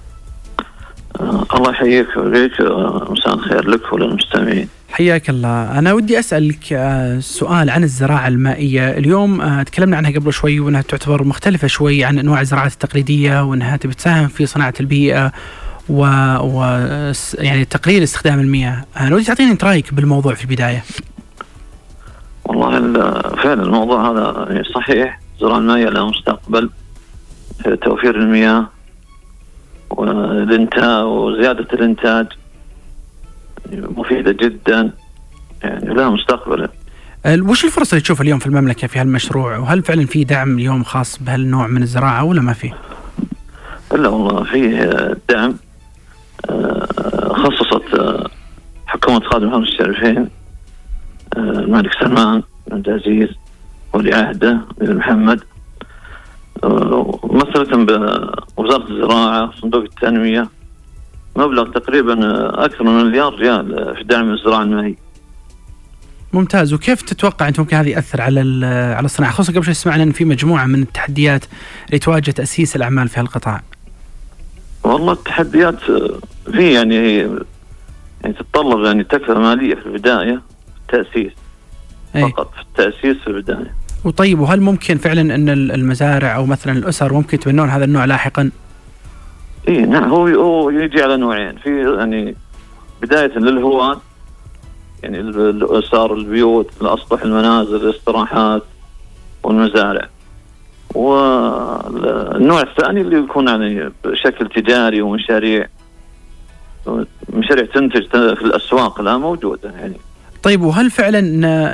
آه الله يحييك ويبارك آه، مساء الخير لك وللمستمعين. حياك الله. أنا ودي أسألك آه، سؤال عن الزراعة المائية. اليوم آه، تكلمنا عنها قبل شوي وأنها تعتبر مختلفة شوي عن أنواع الزراعات التقليدية وأنها تساهم في صناعة البيئة و, و يعني تقليل استخدام المياه. أنا ودي تعطيني أنت رأيك بالموضوع في البداية. والله فعلا الموضوع هذا يعني صحيح. الزراعة المائية لها مستقبل توفير المياه وزيادة الإنتاج. مفيدة جدا. يعني لها مستقبل وش الفرص اللي تشوفها اليوم في المملكة في هالمشروع؟ وهل فعلا في دعم اليوم خاص بهالنوع من الزراعة ولا ما في؟ لا والله في دعم. آه، خصصت آه، حكومة خادم محمد الشريفين آه، الملك سلمان بن عبد العزيز ولي عهده بن محمد. مثلة بوزارة الزراعة صندوق التنمية. مبلغ تقريبا أكثر من مليار ريال في دعم الزراعة المائيه. ممتاز وكيف تتوقع أنت ممكن هذه يأثر على على الصناعة خصوصا قبل شوي سمعنا إن في مجموعة من التحديات اللي تواجه تأسيس الأعمال في هالقطاع. والله التحديات في يعني يعني تتطلب يعني تكلفه مالية في البداية في التأسيس أي. فقط في التأسيس في البداية. وطيب وهل ممكن فعلا إن المزارع أو مثلا الأسر ممكن يتبنون هذا النوع لاحقا؟ اي نعم هو هو يجي على نوعين. في يعني بداية للهواة يعني الاسر البيوت الاسطح المنازل الاستراحات والمزارع. والنوع الثاني اللي يكون يعني بشكل تجاري ومشاريع مشاريع تنتج في الأسواق الان موجودة يعني. طيب وهل فعلا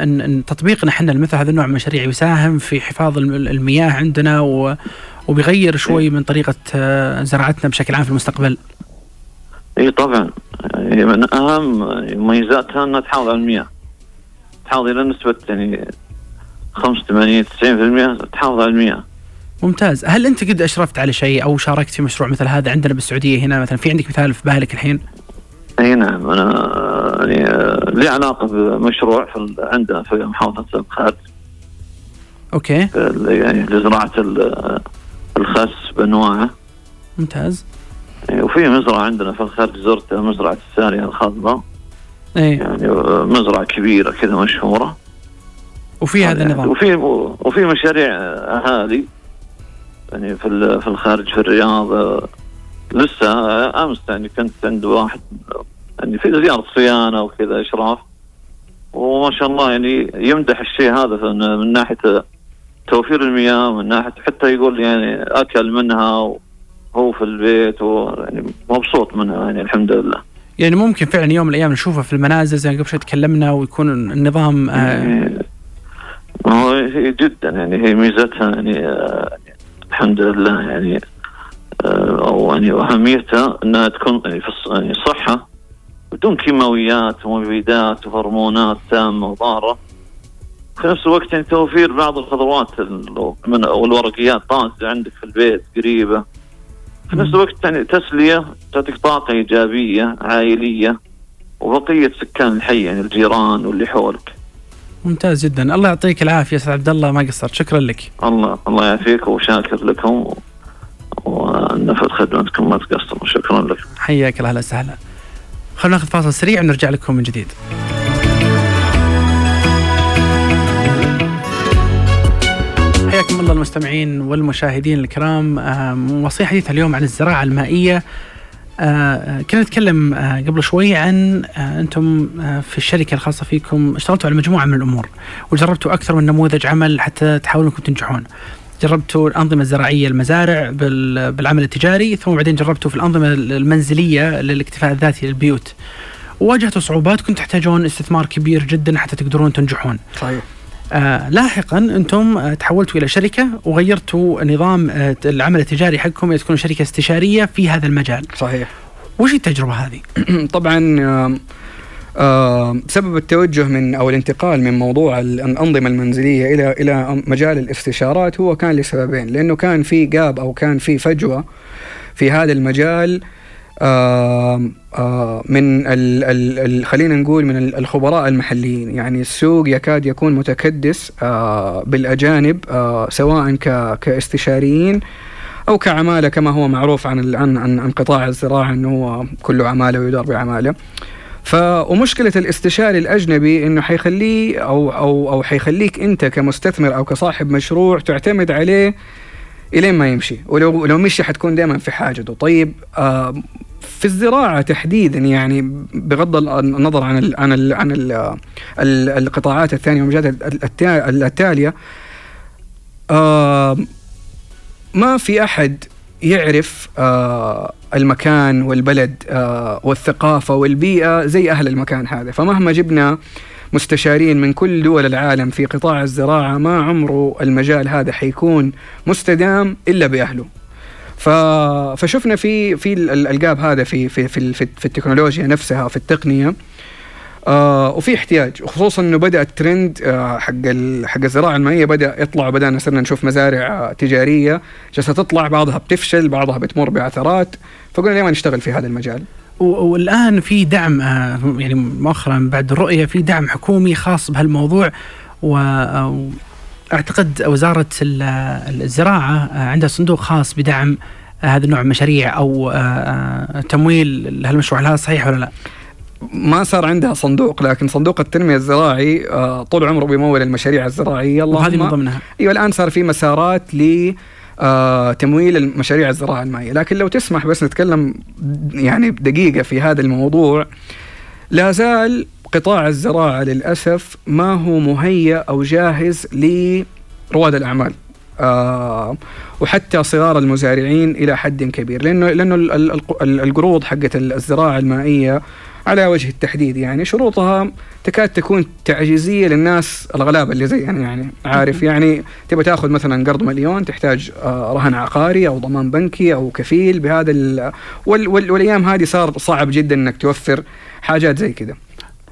ان تطبيقنا إحنا لمثل هذا النوع من المشاريع يساهم في حفاظ المياه عندنا وبيغير شوي من طريقة آه، زراعتنا بشكل عام في المستقبل؟ اي طبعا. يعني من أهم مميزاتها إنها تحافظ على المياه. تحافظ إلى نسبة يعني 85 90% تحافظ على المياه. ممتاز. هل أنت قد أشرفت على شيء أو شاركت في مشروع مثل هذا عندنا بالسعودية هنا مثلا؟ في عندك مثال في بالك الحين؟ اي نعم. أنا يعني آه، له علاقة بمشروع في عندنا في محافظة الخارج أوكي. يعني لزراعة ال- الخس بانواعه ممتاز. يعني وفي مزرعة عندنا في الخارج زرتها مزرعة الساريه الخضراء. إيه. يعني مزرعة كبيرة كذا مشهورة. وفي هذا النظام. وفي وفي مشاريع أهالي. يعني في في الخارج في الرياض. لسه أمس يعني كنت عند واحد يعني في زيارة صيانة وكذا إشراف. وما شاء الله يعني يمدح الشيء هذا من ناحية توفير المياه من ناحيه حتى يقول يعني أكل منها وهو في البيت ويعني مبسوط منها يعني الحمد لله. يعني ممكن فعلا يوم من الأيام نشوفه في المنازل زي قبل شوي تكلمنا ويكون النظام آه يعني هو هي جدا يعني هي ميزتها يعني آه، الحمد لله يعني آه، أو يعني أهميتها إنها تكون يعني في يعني صحة بدون كيماويات ومبيدات وهرمونات سامه وضارة. في نفس الوقت يعني توفير بعض الخضروات من والورقيات طازجه عندك في البيت قريبة. في نفس الوقت يعني تسلية تعطيك طاقة إيجابية عائلية وبقية سكان الحي يعني الجيران واللي حولك. ممتاز جدا. الله يعطيك العافية أستاذ عبد الله ما قصرت. شكرا لك. الله الله يعافيك وشاكر لكم ونفذ خدمتكم ما تقصروا. شكرا لكم. حياك الله أهلا وسهلا. خلينا ناخذ فاصل سريع ونرجع لكم من جديد. حياكم الله المستمعين والمشاهدين الكرام آم، وصية حديث اليوم عن الزراعة المائية آه، كنا نتكلم آه، قبل شوي عن آه، أنتم آه، في الشركة الخاصة فيكم اشتغلتوا على مجموعة من الأمور وجربتوا أكثر من نموذج عمل حتى تحاولوا أنكم تنجحون. جربتوا الأنظمة الزراعية المزارع بال- بالعمل التجاري ثم بعدين جربتوا في الأنظمة المنزلية للاكتفاء الذاتي للبيوت. وواجهتوا صعوبات كنتوا تحتاجون استثمار كبير جدا حتى تقدرون تنجحون. صحيح آه لاحقا أنتم آه تحولتوا إلى شركة وغيرتوا نظام آه العمل التجاري حقكم إلى تكونوا شركة استشارية في هذا المجال. صحيح وش التجربة هذه؟ طبعا سبب التوجه من أو الانتقال من موضوع ال- الأنظمة المنزلية إلى إلى مجال الاستشارات هو كان لسببين لأنه كان في جاب أو كان في فجوة في هذا المجال من ال ال خلينا نقول من ال- الخبراء المحليين يعني السوق يكاد يكون متكدس بالأجانب سواء كاستشاريين أو كعمالة كما هو معروف عن عن, عن قطاع الزراعة إنه هو كله عمالة ويدار بعمالة. ف ومشكلة الاستشاري الأجنبي إنه حيخليه أو أو أو حيخليك أنت كمستثمر أو كصاحب مشروع تعتمد عليه إلين ما يمشي. ولو لو مشي حتكون دائما في حاجته. طيب آه في الزراعة تحديدا يعني بغض ال- النظر عن ال عن ال عن ال ال القطاعات الثانية والمجالات التا- التالية آه ما في أحد يعرف آه المكان والبلد والثقافة والبيئة زي أهل المكان هذا. فمهما جبنا مستشارين من كل دول العالم في قطاع الزراعة ما عمره المجال هذا حيكون مستدام إلا بأهله. ف... فشفنا في في ال- الألقاب هذا في في في, في, التكنولوجيا نفسها في التقنية. آه وفي احتياج وخصوصا إنه بدأ الترند آه حق حق الزراعة المائية بدأ يطلع وبدانا صرنا نشوف مزارع آه تجارية جالسة تطلع بعضها بتفشل بعضها بتمر بعثرات فقلنا ليه ما نشتغل في هذا المجال؟ والآن في دعم آه، يعني مؤخرا بعد الرؤية في دعم حكومي خاص بهالموضوع واعتقد وزارة ال- الزراعة آه، عندها صندوق خاص بدعم آه، هذا النوع من المشاريع أو آه، آه، تمويل هالمشروع. هل هذا صحيح ولا لا؟ ما صار عندها صندوق لكن صندوق التنمية الزراعي آه طول عمره بيمول المشاريع الزراعية. وهذه من اللهم ضمنها. أيوه الآن صار في مسارات ل آه تمويل المشاريع الزراعة المائية. لكن لو تسمح بس نتكلم يعني دقيقه في هذا الموضوع لا زال قطاع الزراعة للأسف ما هو مهيأ أو جاهز لرواد الأعمال. آه وحتى صغار المزارعين إلى حد كبير. لأنه لأنه ال- ال- ال- القروض حقت الزراعة المائية على وجه التحديد يعني شروطها تكاد تكون تعجيزية للناس الغلابة اللي زي يعني يعني عارف يعني تبغى تاخذ مثلا قرض مليون تحتاج آه، رهن عقاري أو ضمان بنكي أو كفيل بهذا ال- وال وال والأيام هذه صار صعب جدا إنك توفر حاجات زي كذا.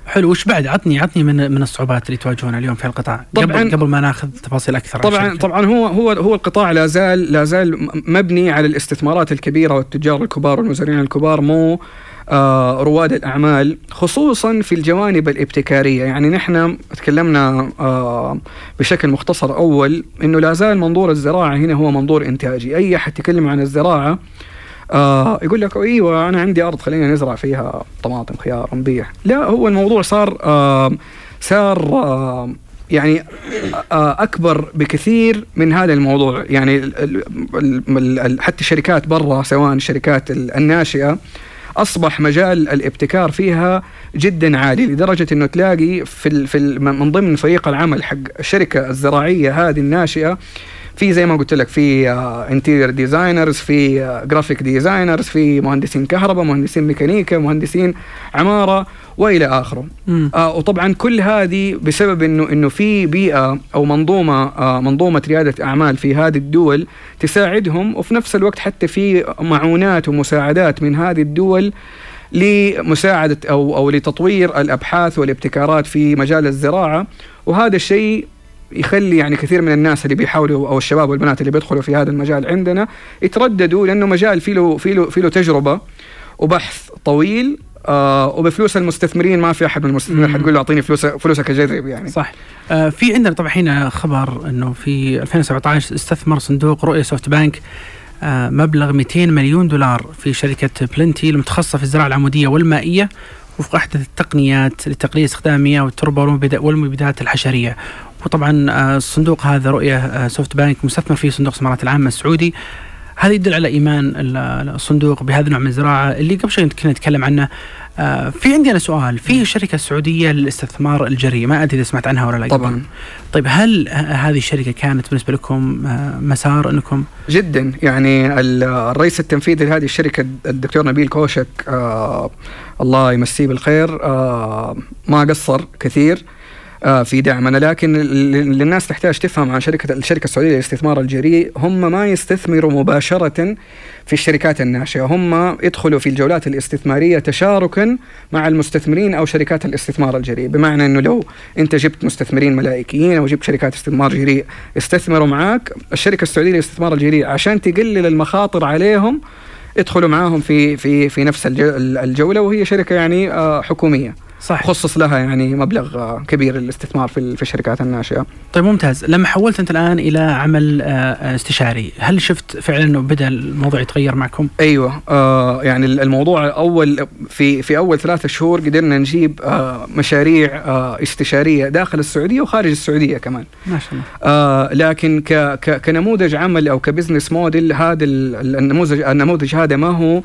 حلو وش بعد؟ عطني عطني من من الصعوبات اللي تواجهونها اليوم في القطاع. طبعاً- قبل قبل ما ناخذ تفاصيل أكثر طبعا. طبعا هو هو هو القطاع لا زال لا زال مبني على الاستثمارات الكبيرة والتجار الكبار والمزارعين الكبار مو رواد الأعمال خصوصا في الجوانب الابتكارية. يعني نحن تكلمنا آه، بشكل مختصر أول إنه لا زال منظور الزراعة هنا هو منظور إنتاجي. أي أحد يتكلم عن الزراعة آه يقول لك أيوه أنا عندي أرض خلينا نزرع فيها طماطم خيار نبيع لا هو الموضوع صار آه صار آه يعني آه أكبر بكثير من هذا الموضوع. يعني حتى الشركات برا سواء الشركات الناشئة أصبح مجال الابتكار فيها جدا عالي لدرجة إنه تلاقي في في من ضمن فريق العمل حق الشركة الزراعية هذه الناشئة في زي ما قلت لك في interior designers في graphic designers في مهندسين كهرباء مهندسين ميكانيكا مهندسين عمارة. وإلى آخره. آه وطبعا كل هذه بسبب انه إنه في بيئة أو منظومة آه منظومة ريادة أعمال في هذه الدول تساعدهم وفي نفس الوقت حتى في معونات ومساعدات من هذه الدول لمساعدة أو أو لتطوير الأبحاث والابتكارات في مجال الزراعة. وهذا الشيء يخلي يعني كثير من الناس اللي بيحاولوا أو الشباب والبنات اللي بيدخلوا في هذا المجال عندنا يترددوا لأنه مجال فيه له فيه له فيه له تجربة وبحث طويل آه وبفلوس المستثمرين ما في أحد من المستثمرين حتقول له أعطيني فلوس فلوسك أجرب يعني. صح. آه في عندنا طبعا هنا خبر إنه في 2017 استثمر صندوق رؤية سوفت بانك آه مبلغ 200 مليون دولار في شركة بلنتي المتخصصة في الزراعة العمودية والمائية وفق أحدث التقنيات لتقليل استخدام المياه والتربه والمبيدات الحشرية. وطبعا آه، الصندوق هذا رؤية آه، سوفت بانك مستثمر في صندوق السمارات العامة السعودي. هذا يدل على إيمان الصندوق بهذا النوع من الزراعة اللي قبل شوي كنا نتكلم عنه. آه، في عندي أنا سؤال. في شركة سعودية للاستثمار الجريء ما أدري إذا سمعت عنها ولا لا طبعا. طيب هل هذه الشركة كانت بالنسبة لكم مسار أنكم؟ جدا. يعني الرئيس التنفيذي لهذه الشركة الدكتور نبيل كوشك آه الله يمسيه بالخير آه ما قصر كثير. آه، في دعمنا لكن اللي الناس تحتاج تفهم عن شركه الشركة السعودية للاستثمار الجريء. هم ما يستثمروا مباشرة في الشركات الناشئة. هم يدخلوا في الجولات الاستثمارية تشاركا مع المستثمرين أو شركات الاستثمار الجريء. بمعنى إنه لو أنت جبت مستثمرين ملائكيين أو جبت شركات استثمار جريء استثمروا معاك. الشركة السعودية للاستثمار الجريء عشان تقلل المخاطر عليهم ادخلوا معاهم في في في نفس الجولة وهي شركة يعني آه، حكومية. صح خصص لها يعني مبلغ كبير للاستثمار في في الشركات الناشئة. طيب ممتاز، لما حولت انت الآن إلى عمل آه، استشاري، هل شفت فعلا إنه بدأ الموضوع يتغير معكم؟ أيوه آه يعني الموضوع أول في في أول ثلاثة شهور قدرنا نجيب آه مشاريع آه استشارية داخل السعودية وخارج السعودية كمان. ما شاء الله. آه لكن ك ك كنموذج عمل أو ك business model هذا النموذج النموذج هذا ما هو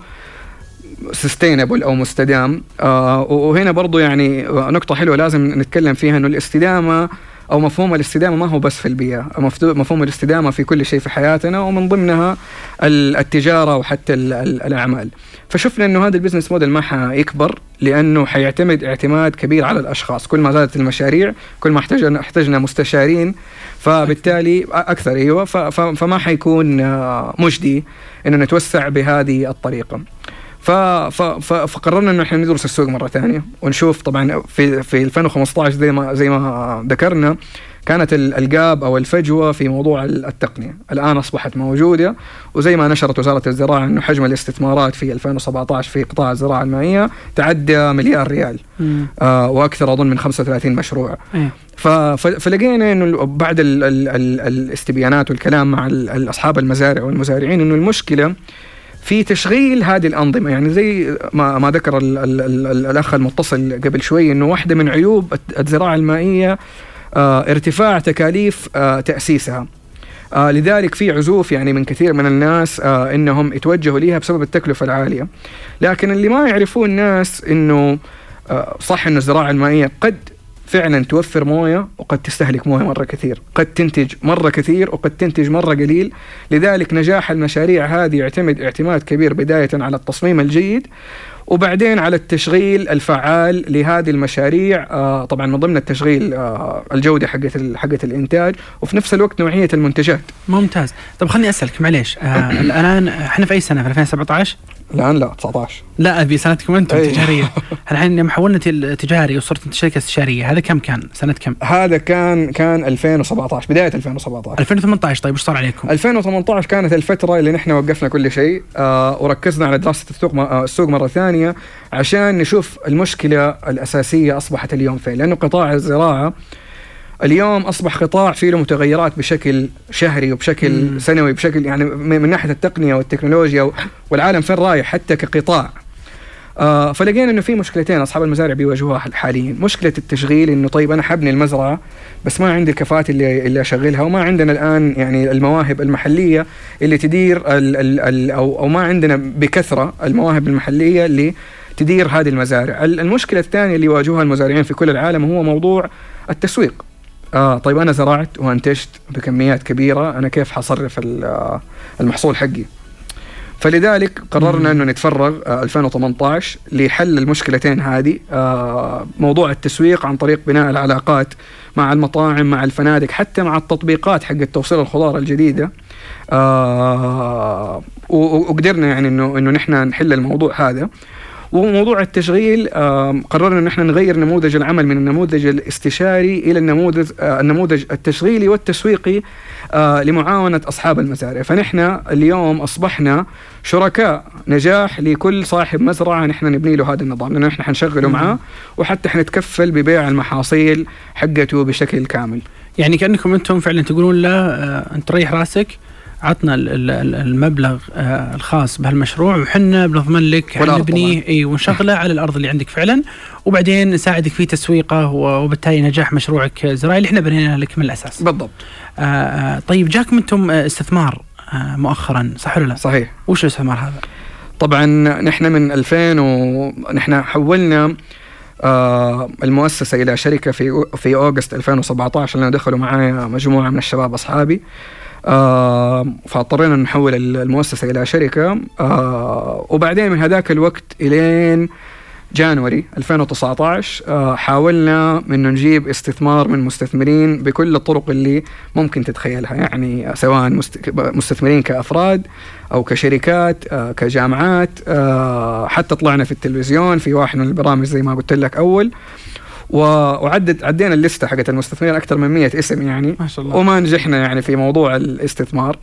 sustainable أو مستدام آه وهنا برضو يعني نقطة حلوة لازم نتكلم فيها إنه الاستدامة أو مفهوم الاستدامة ما هو بس في البيئة، مفهوم الاستدامة في كل شيء في حياتنا ومن ضمنها التجارة وحتى الأعمال. فشفنا انه هذا ال business model ما حيكبر لأنه حيعتمد اعتماد كبير على الأشخاص، كل ما زادت المشاريع كل ما احتاجنا احتاجنا مستشارين فبالتالي أكثر أيوه فما حيكون آه، مجدي إنه نتوسع بهذه الطريقة. فقررنا إنه إحنا ندرس السوق مرة ثانية ونشوف طبعا في في 2015 زي ما زي ما ذكرنا كانت الجاب أو الفجوة في موضوع التقنية، الآن أصبحت موجودة وزي ما نشرت وزارة الزراعة إنه حجم الاستثمارات في 2017 في قطاع الزراعة المائية تعدى مليار ريال آه وأكثر أظن من 35 مشروع. إيه. فلقينا إنه بعد ال ال ال الاستبيانات والكلام مع اصحاب المزارع والمزارعين إنه المشكلة في تشغيل هذه الأنظمة. يعني زي ما ما ذكر ال ال ال الأخ المتصل قبل شوي إنه واحدة من عيوب الزراعة المائية آه ارتفاع تكاليف آه تأسيسها. آه لذلك في عزوف يعني من كثير من الناس آه إنهم يتوجهوا ليها بسبب التكلفة العالية. لكن اللي ما يعرفوه الناس إنه آه صح إنه الزراعة المائية قد فعلا توفر موية وقد تستهلك موية مرة كثير، قد تنتج مرة كثير وقد تنتج مرة قليل، لذلك نجاح المشاريع هذه يعتمد اعتماد كبير بداية على التصميم الجيد وبعدين على التشغيل الفعال لهذه المشاريع. آه طبعا من ضمن التشغيل آه الجودة حقت حقت الإنتاج وفي نفس الوقت نوعية المنتجات. ممتاز، طب خليني أسألك معليش آه الآن إحنا في أي سنة؟ في 2017؟ الآن لا 19 لا أبي سنتكم أنتم أي. تجارية الحين يوم حولنا تجاري وصرت أنت شركة استشارية هذا كم كان؟ سنة كم؟ هذا كان كان 2017 بداية 2017 2018 طيب وش صار عليكم؟ 2018 كانت الفترة اللي نحن وقفنا كل شيء آه وركزنا على دراسة السوق م- آه، السوق مرة ثانية عشان نشوف المشكلة الأساسية أصبحت اليوم فين لأنه قطاع الزراعة اليوم أصبح قطاع فيه له متغيرات بشكل شهري وبشكل مم. سنوي بشكل يعني من ناحية التقنية والتكنولوجيا والعالم فين رايح حتى كقطاع آه فلقينا إنه في مشكلتين أصحاب المزارع بيواجهوها حاليا، مشكلة التشغيل إنه طيب أنا حبني المزرعة بس ما عندي الكفاءات اللي اللي أشغلها وما عندنا الآن يعني المواهب المحلية اللي تدير ال ال ال أو أو ما عندنا بكثرة المواهب المحلية اللي تدير هذه المزارع، ال- المشكلة الثانية اللي يواجهها المزارعين في كل العالم هو موضوع التسويق. آه طيب أنا زرعت وأنتجت بكميات كبيرة. أنا كيف حصرف آه، المحصول حقي؟ فلذلك قررنا إنه نتفرغ آه، 2018 لحل المشكلتين هذه. آه، موضوع التسويق عن طريق بناء العلاقات مع المطاعم مع الفنادق حتى مع التطبيقات حق توصيل الخضار الجديدة. آه، وقدرنا يعني انه إنه نحن نحل الموضوع هذا. وموضوع التشغيل قررنا إن إحنا نغير نموذج العمل من النموذج الاستشاري إلى النموذج آه، النموذج التشغيلي والتسويقي آه، لمعاونة أصحاب المزارع، فنحن اليوم أصبحنا شركاء نجاح لكل صاحب مزرعة نحن نبني له هذا النظام، لأنه إحنا حنشغله. معاه وحتى حنتكفل ببيع المحاصيل حقته بشكل كامل. يعني كأنكم أنتم فعلا تقولون له آه أنت ريح رأسك عطنا ال- ال- ال- المبلغ آه الخاص بهالمشروع وحنا بنضمن لك نبنيه إي ونشغله على الأرض اللي عندك فعلا وبعدين نساعدك في تسويقه وبالتالي نجاح مشروعك الزراعي اللي إحنا بنينا لك من الأساس. بالضبط آه آه طيب جاكم أنتم آه، استثمار مؤخرا صح ولا لا؟ صحيح. وش الاستثمار هذا؟ طبعا نحن من 2000 ونحن حولنا آه المؤسسة إلى شركة في في أوغست 2017 لأنه دخلوا معايا مجموعة من الشباب أصحابي آه فاضطرينا نحول المؤسسة إلى شركة. آه وبعدين من هذاك الوقت إلين January 2019 آه حاولنا انه نجيب استثمار من مستثمرين بكل الطرق اللي ممكن تتخيلها. يعني سواء مست- مستثمرين كأفراد أو كشركات آه كجامعات آه حتى طلعنا في التلفزيون في واحد من البرامج زي ما قلت لك أول. وعدت عدينا ال list ة حقت المستثمرين أكثر من 100 اسم يعني. ما شاء الله. وما نجحنا يعني في موضوع الاستثمار.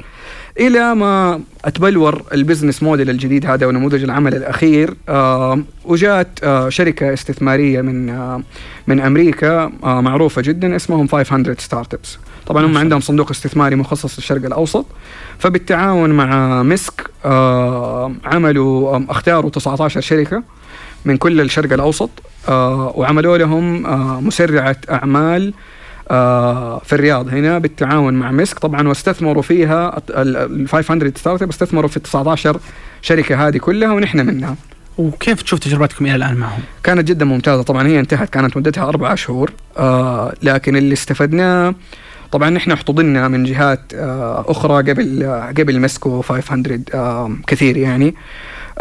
إلى ما اتبلور ال business model الجديد هذا ونموذج العمل الأخير آه وجات آه شركة استثمارية من آه من أمريكا آه معروفة جدا اسمهم 500 Startups طبعا هم عندهم صندوق استثماري مخصص للشرق الأوسط. فبالتعاون مع مسك آه عملوا آه اختاروا 19 شركة. من كل الشرق الأوسط آه وعملوا لهم آه مسرعة أعمال آه في الرياض. هنا بالتعاون مع مسك طبعا واستثمروا فيها ال 500 Startup استثمروا في 19 شركة هذه كلها ونحن منها. وكيف تشوف تجربتكم إلى الآن معهم؟ كانت جدا ممتازة. طبعا هي انتهت كانت مدتها أربع شهور آه لكن اللي استفدناه طبعا نحن احتضنا من جهات آه أخرى قبل آه قبل مسكو 500 آه كثير يعني. آه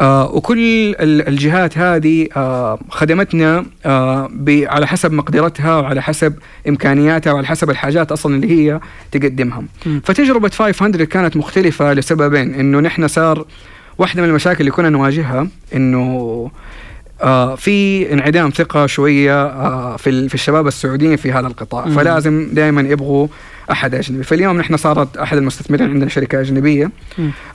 وكل ال- الجهات هذه آه خدمتنا آه على حسب مقدرتها وعلى حسب إمكانياتها وعلى حسب الحاجات أصلا اللي هي تقدمها مم. فتجربة 500 كانت مختلفة لسببين إنه نحن صار واحدة من المشاكل اللي كنا نواجهها إنه آه في انعدام ثقة شوية آه في في الشباب السعوديين في هذا القطاع مم. فلازم دائما يبغوا أحد أجنبي فاليوم نحن صارت أحد المستثمرين عندنا شركة أجنبية.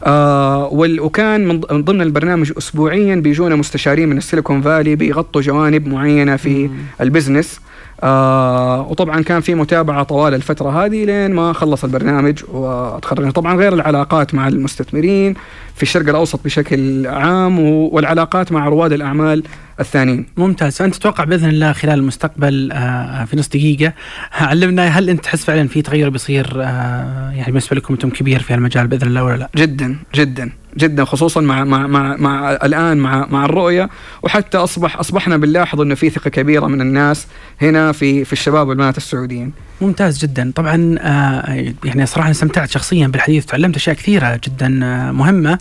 آه وال- وكان من ضمن البرنامج اسبوعيا بيجونا مستشارين من السيليكون فالي بيغطوا جوانب معينة في. البزنس آه وطبعا كان في متابعة طوال الفترة هذه لين ما خلص البرنامج وتخرجنا طبعا غير العلاقات مع المستثمرين في الشرق الأوسط بشكل عام والعلاقات مع رواد الأعمال الثانيين. ممتاز. فانت تتوقع بإذن الله خلال المستقبل آه، في نص دقيقة علمنا هل أنت تحس فعلا في تغير بيصير آه، يعني بالنسبة لكم أنتم كبير في هالمجال بإذن الله ولا لا؟ جدا جدا جدا خصوصا مع مع مع, مع الآن مع مع الرؤية. وحتى اصبح أصبحنا بنلاحظ أنه في ثقة كبيرة من الناس هنا في في الشباب والبنات السعوديين. ممتاز جدا. طبعا آه، يعني صراحة استمتعت شخصيا بالحديث وتعلمت أشياء كثيرة جدا آه، مهمة.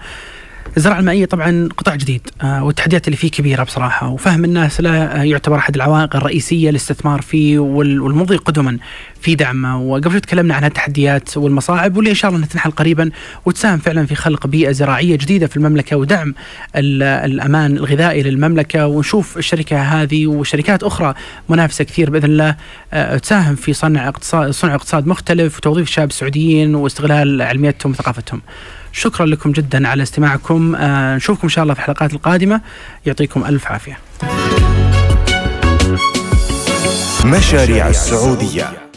الزراعة المائية طبعا قطاع جديد آه، والتحديات اللي فيه كبيرة بصراحة وفهم الناس آه، يعتبر أحد العوائق الرئيسية للاستثمار فيه والمضي قدما في دعمه وقبل شوي تكلمنا عن التحديات والمصاعب واللي إن شاء الله تنحل قريبا وتساهم فعلا في خلق بيئة زراعية جديدة في المملكة ودعم الأمان الغذائي للمملكة ونشوف الشركة هذه وشركات أخرى منافسة كثير بإذن الله آه، تساهم في صنع اقتصاد صنع اقتصاد مختلف وتوظيف الشباب السعوديين واستغلال علميتهم وثقافتهم. شكرا لكم جدا على استماعكم. آه نشوفكم إن شاء الله في الحلقات القادمة. يعطيكم ألف عافية. مشاريع السعودية.